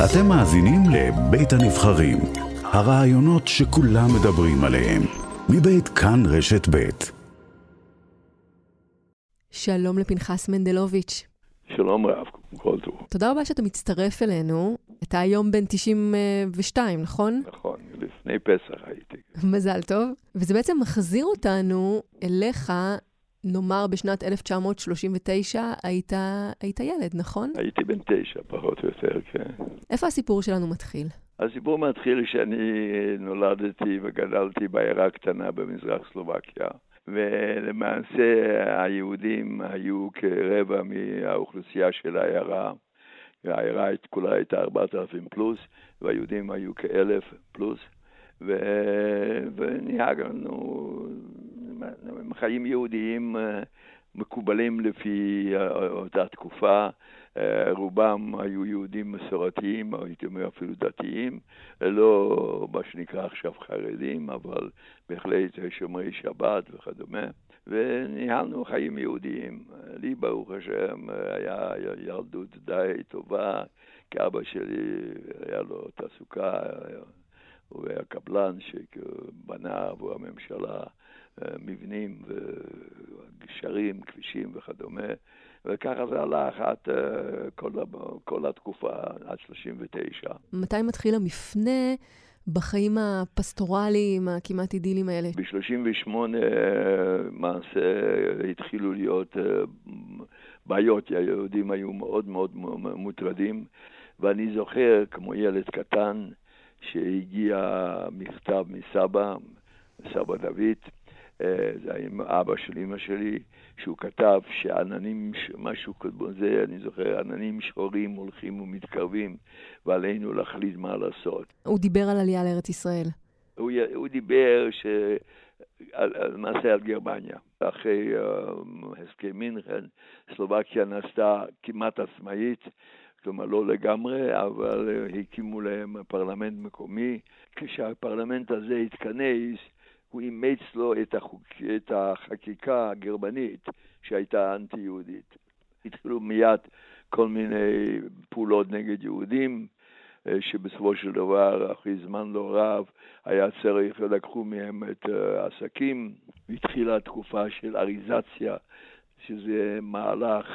אתם מאזינים לבית הנבחרים, הרעיונות שכולם מדברים עליהם, מבית כאן רשת בית. שלום לפנחס מנדלוביץ'. שלום רב, כל טוב. תודה רבה שאתה מצטרף אלינו. אתה היום בן 92, נכון? נכון, לפני פסח הייתי. מזל טוב. וזה בעצם מחזיר אותנו אליך, נאמר בשנת 1939, היית, היית ילד, נכון? הייתי בן תשע, פחות או יותר, כן. איפה הסיפור שלנו מתחיל? הסיפור מתחיל שאני נולדתי וגדלתי בעיירה קטנה במזרח סלובקיה. ולמעשה היהודים היו כרבע מהאוכלוסייה של העיירה. העיירה כולה הייתה 4,000 פלוס, והיהודים היו כאלף פלוס, ו... וניהגנו חיים יהודיים מקובלים לפי אותה תקופה. רובם היו יהודים מסורתיים, או הייתי אומר אפילו דתיים, לא מה שנקרא עכשיו חרדים, אבל בהחלט שומרי שבת וכדומה. וניהלנו חיים יהודיים. לי, ברוך השם, היה ילדות די טובה, כי אבא שלי היה לו תעסוקה, הוא היה קבלן שבנה עבור הממשלה מבנים וגשרים, כבישים וכדומה. וככה זה הלך עד כל, כל התקופה, עד 39. מתי מתחיל המפנה בחיים הפסטורליים, הכמעט אידיליים האלה? ב-38 מעשה התחילו להיות בעיות, היהודים היו מאוד מאוד מוטרדים, ואני זוכר, כמו ילד קטן, שהגיע מכתב מסבא, סבא דוד, זה היה עם אבא של אמא שלי, שהוא כתב שעננים, משהו כזה, אני זוכר, עננים שחורים הולכים ומתקרבים, ועלינו להחליט מה לעשות. הוא דיבר על עלייה לארץ ישראל. הוא, הוא דיבר ש... למעשה על גרמניה. אחרי uh, הסכם מינכן, סלובקיה נעשתה כמעט עצמאית, כלומר לא לגמרי, אבל uh, הקימו להם פרלמנט מקומי. כשהפרלמנט הזה התכנס, הוא אימץ לו את, החוק, את החקיקה הגרמנית שהייתה אנטי-יהודית. התחילו מיד כל מיני פעולות נגד יהודים, אה, שבסופו של דבר, אחרי זמן לא רב, היה צריך, לקחו מהם את העסקים. התחילה תקופה של אריזציה, שזה מהלך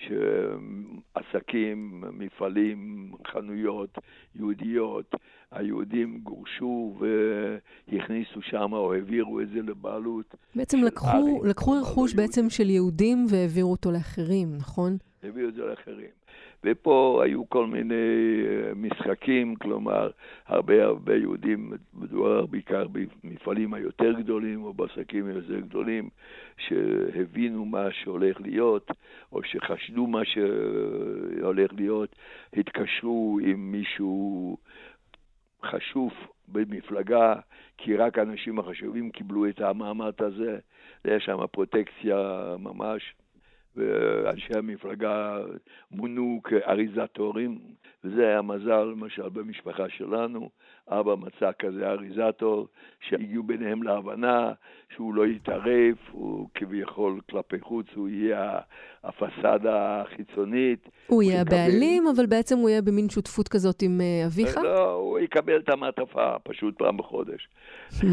שעסקים, מפעלים, חנויות יהודיות, היהודים גורשו והכניסו שם או העבירו את זה לבעלות. בעצם לקחו, לקחו רכוש בעצם של יהודים והעבירו אותו לאחרים, נכון? העבירו את זה לאחרים. ופה היו כל מיני משחקים, כלומר, הרבה הרבה יהודים, מדובר בעיקר במפעלים היותר גדולים או בעסקים היותר גדולים, שהבינו מה שהולך להיות, או שחשדו מה שהולך להיות, התקשרו עם מישהו חשוף במפלגה, כי רק האנשים החשובים קיבלו את המעמד הזה. יש שם פרוטקציה ממש. ואנשי המפלגה מונו כאריזטורים, וזה היה מזל, למשל, במשפחה שלנו. אבא מצא כזה אריזטור, שהגיעו ביניהם להבנה שהוא לא יתערב, הוא כביכול כלפי חוץ, הוא יהיה הפסאדה החיצונית. הוא יהיה הבעלים, אבל בעצם הוא יהיה במין שותפות כזאת עם אה, אביך? יקבל את המעטפה פשוט פעם בחודש.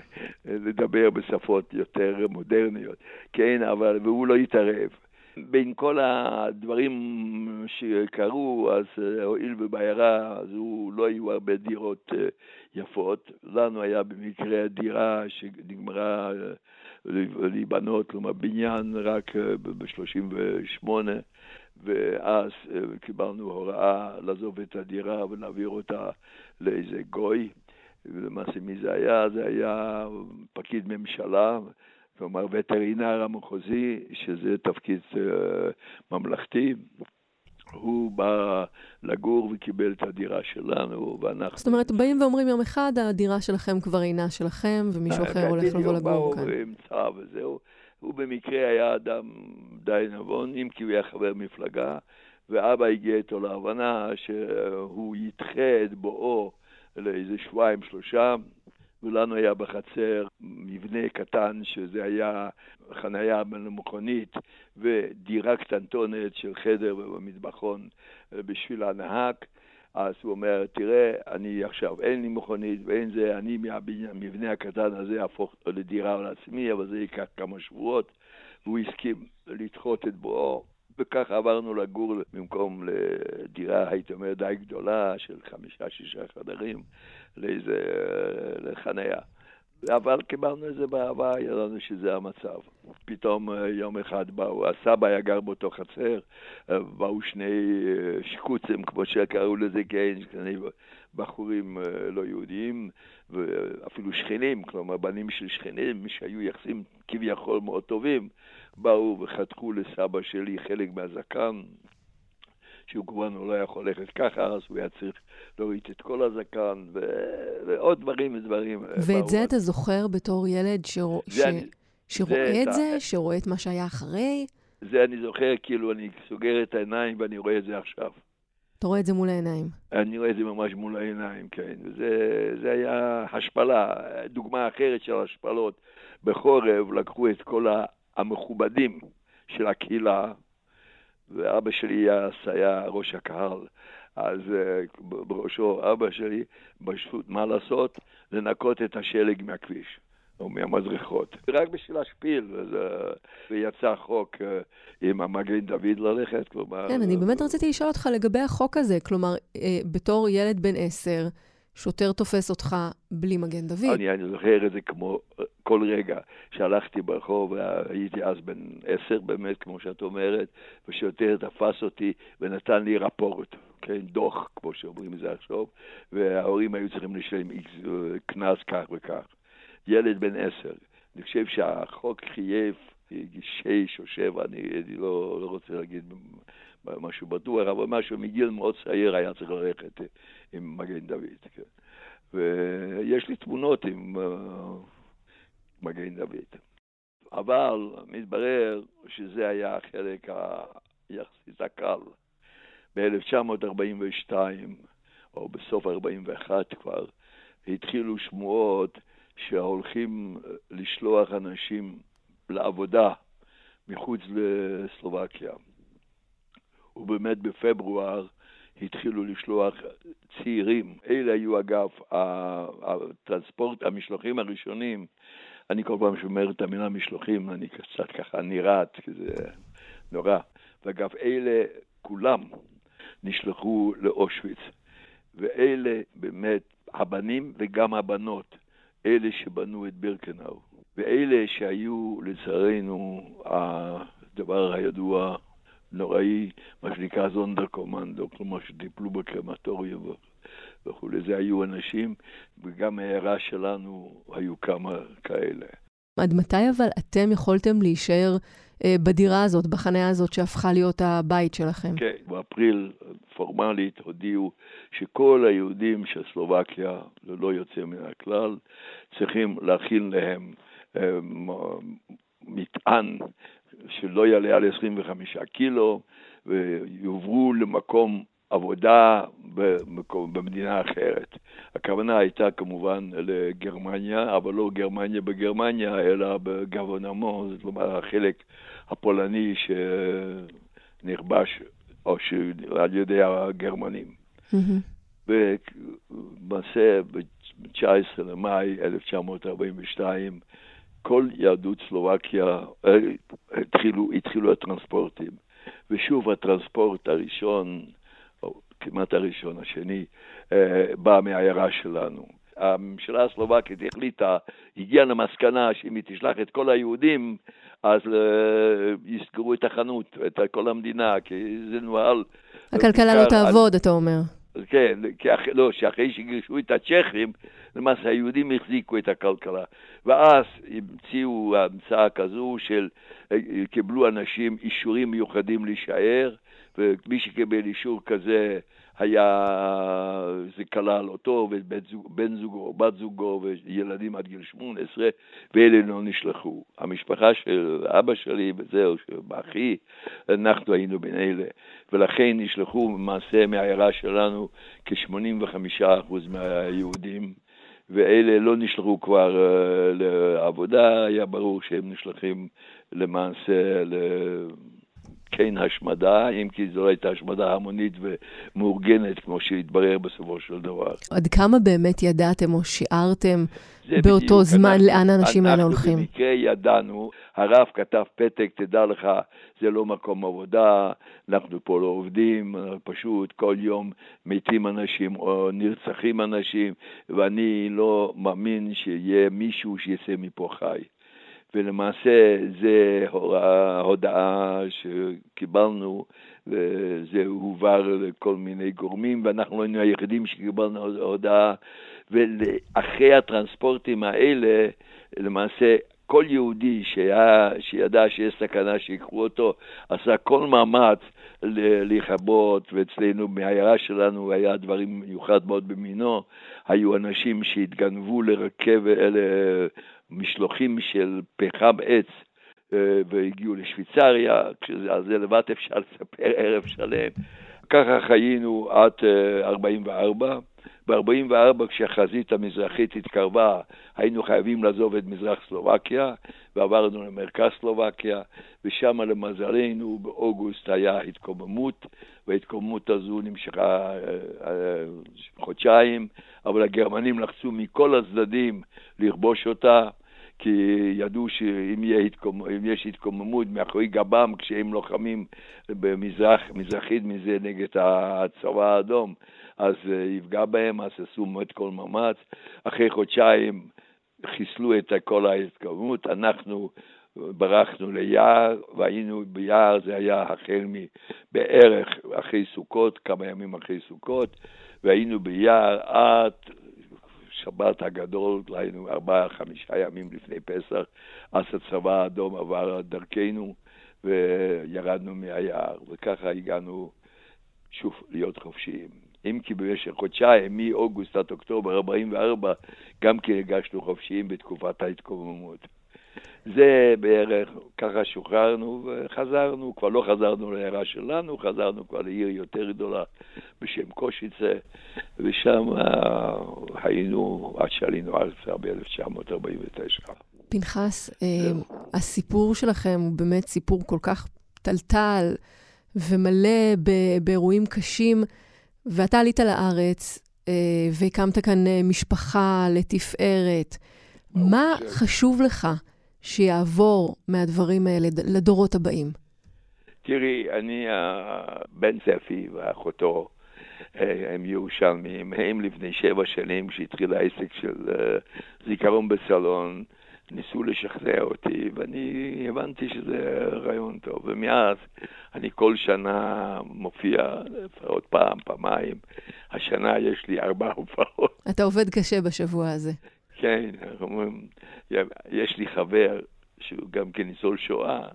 לדבר בשפות יותר מודרניות. כן, אבל, והוא לא יתערב. בין כל הדברים שקרו, אז אה, הואיל ובעיירה הזו לא היו הרבה דירות אה, יפות, לנו היה במקרה דירה שנגמרה אה, להיבנות, כלומר בניין רק ב-38, ואז קיבלנו הוראה לעזוב את הדירה ולהעביר אותה לאיזה גוי. ולמעשה מי זה היה? זה היה פקיד ממשלה, כלומר וטרינר המחוזי, שזה תפקיד uh, ממלכתי. הוא בא לגור וקיבל את הדירה שלנו, ואנחנו... זאת אומרת, באים ואומרים יום אחד, הדירה שלכם כבר אינה שלכם, ומישהו אחר הולך לבוא לגור כאן. בדיוק, באו צו וזהו. הוא במקרה היה אדם די נבון, אם כי הוא היה חבר מפלגה, ואבא הגיע איתו להבנה שהוא ידחה את בואו לאיזה שבועיים, שלושה, ולנו היה בחצר מבנה קטן שזה היה חניה למכונית ודירה קטנטונת של חדר ומטבחון בשביל הנהג. אז הוא אומר, תראה, אני עכשיו, אין לי מכונית ואין זה, אני מהמבנה הקטן הזה אהפוך לדירה לעצמי, אבל זה ייקח כמה שבועות. והוא הסכים לדחות את בואו, וכך עברנו לגור במקום לדירה, הייתי אומר, די גדולה, של חמישה-שישה חדרים, לאיזה, לחניה. אבל קיבלנו את זה באהבה, ידענו שזה המצב. פתאום אה, יום אחד באו, הסבא היה גר באותו חצר, אה, באו שני אה, שקוצים, כמו שקראו לזה, כן, שני בחורים לא יהודיים, ואפילו שכנים, כלומר בנים של שכנים, שהיו יחסים כביכול מאוד טובים, באו וחתכו לסבא שלי חלק מהזקן, שהוא כמובן לא יכול ללכת ככה, אז הוא היה צריך להוריד את כל הזקן, ו... ועוד דברים ודברים. ואת זה אתה זוכר בתור ילד ש... ש... אני... שרואה זה את זה, ה... שרואה את מה שהיה אחרי? זה אני זוכר, כאילו אני סוגר את העיניים ואני רואה את זה עכשיו. אתה רואה את זה מול העיניים. אני רואה את זה ממש מול העיניים, כן. וזה היה השפלה. דוגמה אחרת של השפלות. בחורף לקחו את כל המכובדים של הקהילה, ואבא שלי היה ראש הקהל, אז אה, בראשו אבא שלי, פשוט מה לעשות? לנקות את השלג מהכביש. או מהמדריכות, רק בשביל להשפיל, אה, ויצא חוק אה, עם המגן דוד ללכת, כלומר... כן, אני באמת רציתי לשאול אותך לגבי החוק הזה, כלומר, בתור ילד בן עשר, שוטר תופס אותך בלי מגן דוד. אני, אני זוכר את זה כמו כל רגע שהלכתי ברחוב, הייתי אז בן עשר באמת, כמו שאת אומרת, ושוטר תפס אותי ונתן לי רפורט, כן, דוח, כמו שאומרים את זה עכשיו, וההורים היו צריכים לשלם קנס כך וכך. ילד בן עשר. אני חושב שהחוק חייב שש או שבע, אני, אני לא, לא רוצה להגיד משהו בטוח, אבל משהו מגיל מאוד צעיר היה צריך ללכת עם מגן דוד. כן. ויש לי תמונות עם uh, מגן דוד. אבל מתברר שזה היה החלק היחסית הקל. ב-1942, או בסוף 41 כבר, התחילו שמועות שהולכים לשלוח אנשים לעבודה מחוץ לסלובקיה. ובאמת בפברואר התחילו לשלוח צעירים. אלה היו אגב הטרנספורט, המשלוחים הראשונים. אני כל פעם שומר את המילה משלוחים, אני קצת ככה נרעט, כי זה נורא. ואגב, אלה כולם נשלחו לאושוויץ. ואלה באמת הבנים וגם הבנות, אלה שבנו את בירקנאו. ואלה שהיו, לצערנו, הדבר הידוע נוראי, מה שנקרא זונדר קומנדו, כלומר שטיפלו בקרמטוריום וכולי. זה היו אנשים, וגם הערה שלנו היו כמה כאלה. עד מתי אבל אתם יכולתם להישאר אה, בדירה הזאת, בחניה הזאת שהפכה להיות הבית שלכם? כן, באפריל פורמלית הודיעו שכל היהודים של סלובקיה, ללא יוצא מן הכלל, צריכים להכין להם אה, מטען שלא יעלה על 25 קילו, ויוברו למקום עבודה במקום, במדינה אחרת. הכוונה הייתה כמובן לגרמניה, אבל לא גרמניה בגרמניה, אלא בגבונמו, זאת אומרת החלק הפולני שנכבש או על ידי הגרמנים. Mm-hmm. ולמעשה ב-19 למאי 1942 כל יהדות סלובקיה אה, התחילו, התחילו הטרנספורטים. ושוב הטרנספורט הראשון, או כמעט הראשון, השני, אה, בא מהעיירה שלנו. הממשלה הסלובקית החליטה, הגיעה למסקנה שאם היא תשלח את כל היהודים, אז אה, יסגרו את החנות, את כל המדינה, כי זה נוהל... הכלכלה לא תעבוד, אתה אומר. כן, לא, שאחרי שגירשו את הצ'כים, למעשה היהודים החזיקו את הכלכלה. ואז המציאו המצאה כזו של, קיבלו אנשים אישורים מיוחדים להישאר, ומי שקיבל אישור כזה היה, זה כלל אותו ובן זוגו או בת זוגו וילדים עד גיל 18, ואלה לא נשלחו. המשפחה של אבא שלי וזהו, של אחי, אנחנו היינו בין אלה. ולכן נשלחו למעשה מהעיירה שלנו כ-85% מהיהודים. ואלה לא נשלחו כבר uh, לעבודה, היה ברור שהם נשלחים למעשה כן השמדה, אם כי זו לא הייתה השמדה המונית ומאורגנת, כמו שהתברר בסופו של דבר. עד כמה באמת ידעתם או שיערתם באותו זמן אנחנו, לאן האנשים האלה הולכים? אנחנו במקרה ידענו, הרב כתב פתק, תדע לך, זה לא מקום עבודה, אנחנו פה לא עובדים, פשוט כל יום מתים אנשים או נרצחים אנשים, ואני לא מאמין שיהיה מישהו שיצא מפה חי. ולמעשה זה הודעה שקיבלנו, וזה הועבר לכל מיני גורמים, ואנחנו היינו היחידים שקיבלנו הודעה, ואחרי הטרנספורטים האלה, למעשה כל יהודי שהיה, שידע שיש סכנה שיקחו אותו, עשה כל מאמץ לכבות, ואצלנו, מהעיירה שלנו, היה דברים מיוחד מאוד במינו, היו אנשים שהתגנבו לרכב, משלוחים של פחם עץ אה, והגיעו לשוויצריה, על זה לבד אפשר לספר ערב שלם. ככה חיינו עד 44. אה, ב-44, כשהחזית המזרחית התקרבה, היינו חייבים לעזוב את מזרח סלובקיה, ועברנו למרכז סלובקיה, ושם למזלנו באוגוסט היה התקוממות, וההתקוממות הזו נמשכה אה, חודשיים, אבל הגרמנים לחצו מכל הצדדים לכבוש אותה. כי ידעו שאם יש התקוממות מאחורי גבם כשהם לוחמים במזרח, מזרחית מזה נגד הצבא האדום, אז אה, יפגע בהם, אז עשו את כל מאמץ. אחרי חודשיים חיסלו את כל ההתקוממות, אנחנו ברחנו ליער, והיינו ביער, זה היה החל מבערך אחרי סוכות, כמה ימים אחרי סוכות, והיינו ביער עד שבת הגדול, היינו ארבעה, חמישה ימים לפני פסח, אז הצבא האדום עבר דרכנו וירדנו מהיער, וככה הגענו שוב להיות חופשיים. אם כי במשך חודשיים, מאוגוסט עד אוקטובר 44, גם כן הגשנו חופשיים בתקופת ההתקוממות. זה בערך, ככה שוחררנו וחזרנו, כבר לא חזרנו לעיירה שלנו, חזרנו כבר לעיר יותר גדולה בשם קושיצה, ושם אה, היינו עד שעלינו ארצה ב-1949. פנחס, אה, הסיפור שלכם הוא באמת סיפור כל כך טלטל ומלא באירועים קשים, ואתה עלית לארץ אה, והקמת כאן משפחה לתפארת. מה חשוב לך שיעבור מהדברים האלה לדורות הבאים? תראי, אני בן ספי ואחותו אה, הם ירושלמים, הם לפני שבע שנים, כשהתחיל העסק של אה, זיכרון בסלון, ניסו לשכנע אותי, ואני הבנתי שזה רעיון טוב. ומאז אני כל שנה מופיע עוד פעם, פעמיים. השנה יש לי ארבע הופעות. אתה עובד קשה בשבוע הזה. כן, אנחנו אומרים, יש לי חבר שהוא גם כן ניצול שואה,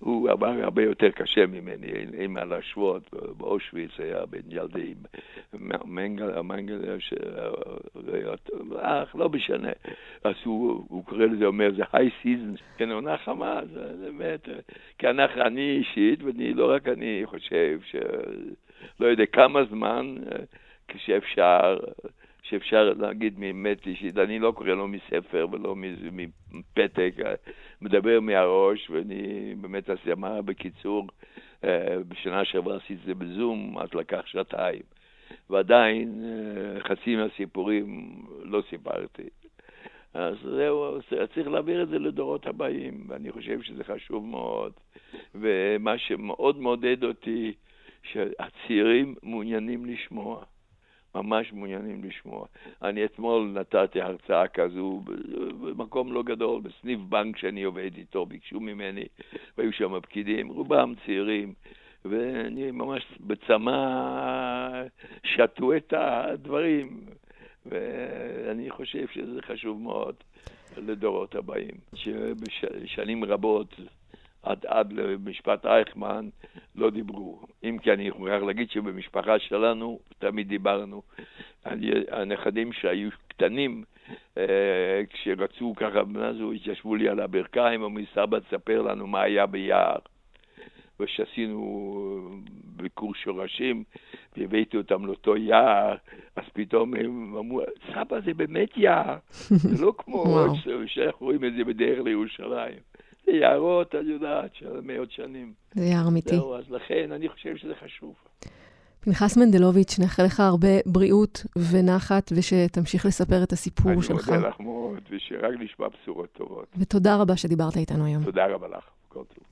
והוא עבר הרבה יותר קשה ממני, אין מה להשוות, באושוויץ היה בין ילדים, מנגל, מנגל, אך לא משנה, אז הוא, הוא קורא לזה, אומר, זה high season, כן, עונה חמה, זה באמת, כי אנחנו, אני אישית, ואני, לא רק אני חושב, שלא יודע כמה זמן, כשאפשר, שאפשר להגיד מאמת אישית, אני לא קורא לו מספר ולא מפתק, מדבר מהראש, ואני באמת עשיתי, מה בקיצור, אה, בשנה שעברה עשיתי את זה בזום, אז לקח שעתיים. ועדיין אה, חצי מהסיפורים לא סיפרתי. אז זהו, צריך להעביר את זה לדורות הבאים, ואני חושב שזה חשוב מאוד. ומה שמאוד מעודד אותי, שהצעירים מעוניינים לשמוע. ממש מעוניינים לשמוע. אני אתמול נתתי הרצאה כזו במקום לא גדול, בסניף בנק שאני עובד איתו, ביקשו ממני, והיו שם פקידים, רובם צעירים, ואני ממש בצמא שתו את הדברים, ואני חושב שזה חשוב מאוד לדורות הבאים, שבשנים רבות עד, עד למשפט אייכמן לא דיברו. אם כי אני מוכרח להגיד שבמשפחה שלנו תמיד דיברנו. הנכדים שהיו קטנים, אה, כשרצו ככה, אז התיישבו לי על הברכיים, אמרו סבא תספר לנו מה היה ביער. וכשעשינו ביקור שורשים והבאתי אותם לאותו יער, אז פתאום הם אמרו, סבא זה באמת יער, זה לא כמו שאנחנו רואים את זה בדרך לירושלים. יערות, את יודעת, של מאות שנים. זה יער אמיתי. זהו, אז לכן אני חושב שזה חשוב. פנחס מנדלוביץ', נאחל לך הרבה בריאות ונחת, ושתמשיך לספר את הסיפור שלך. אני מודה לך מאוד, ושרק נשמע בשורות טובות. ותודה רבה שדיברת איתנו היום. תודה רבה לך, כל טוב.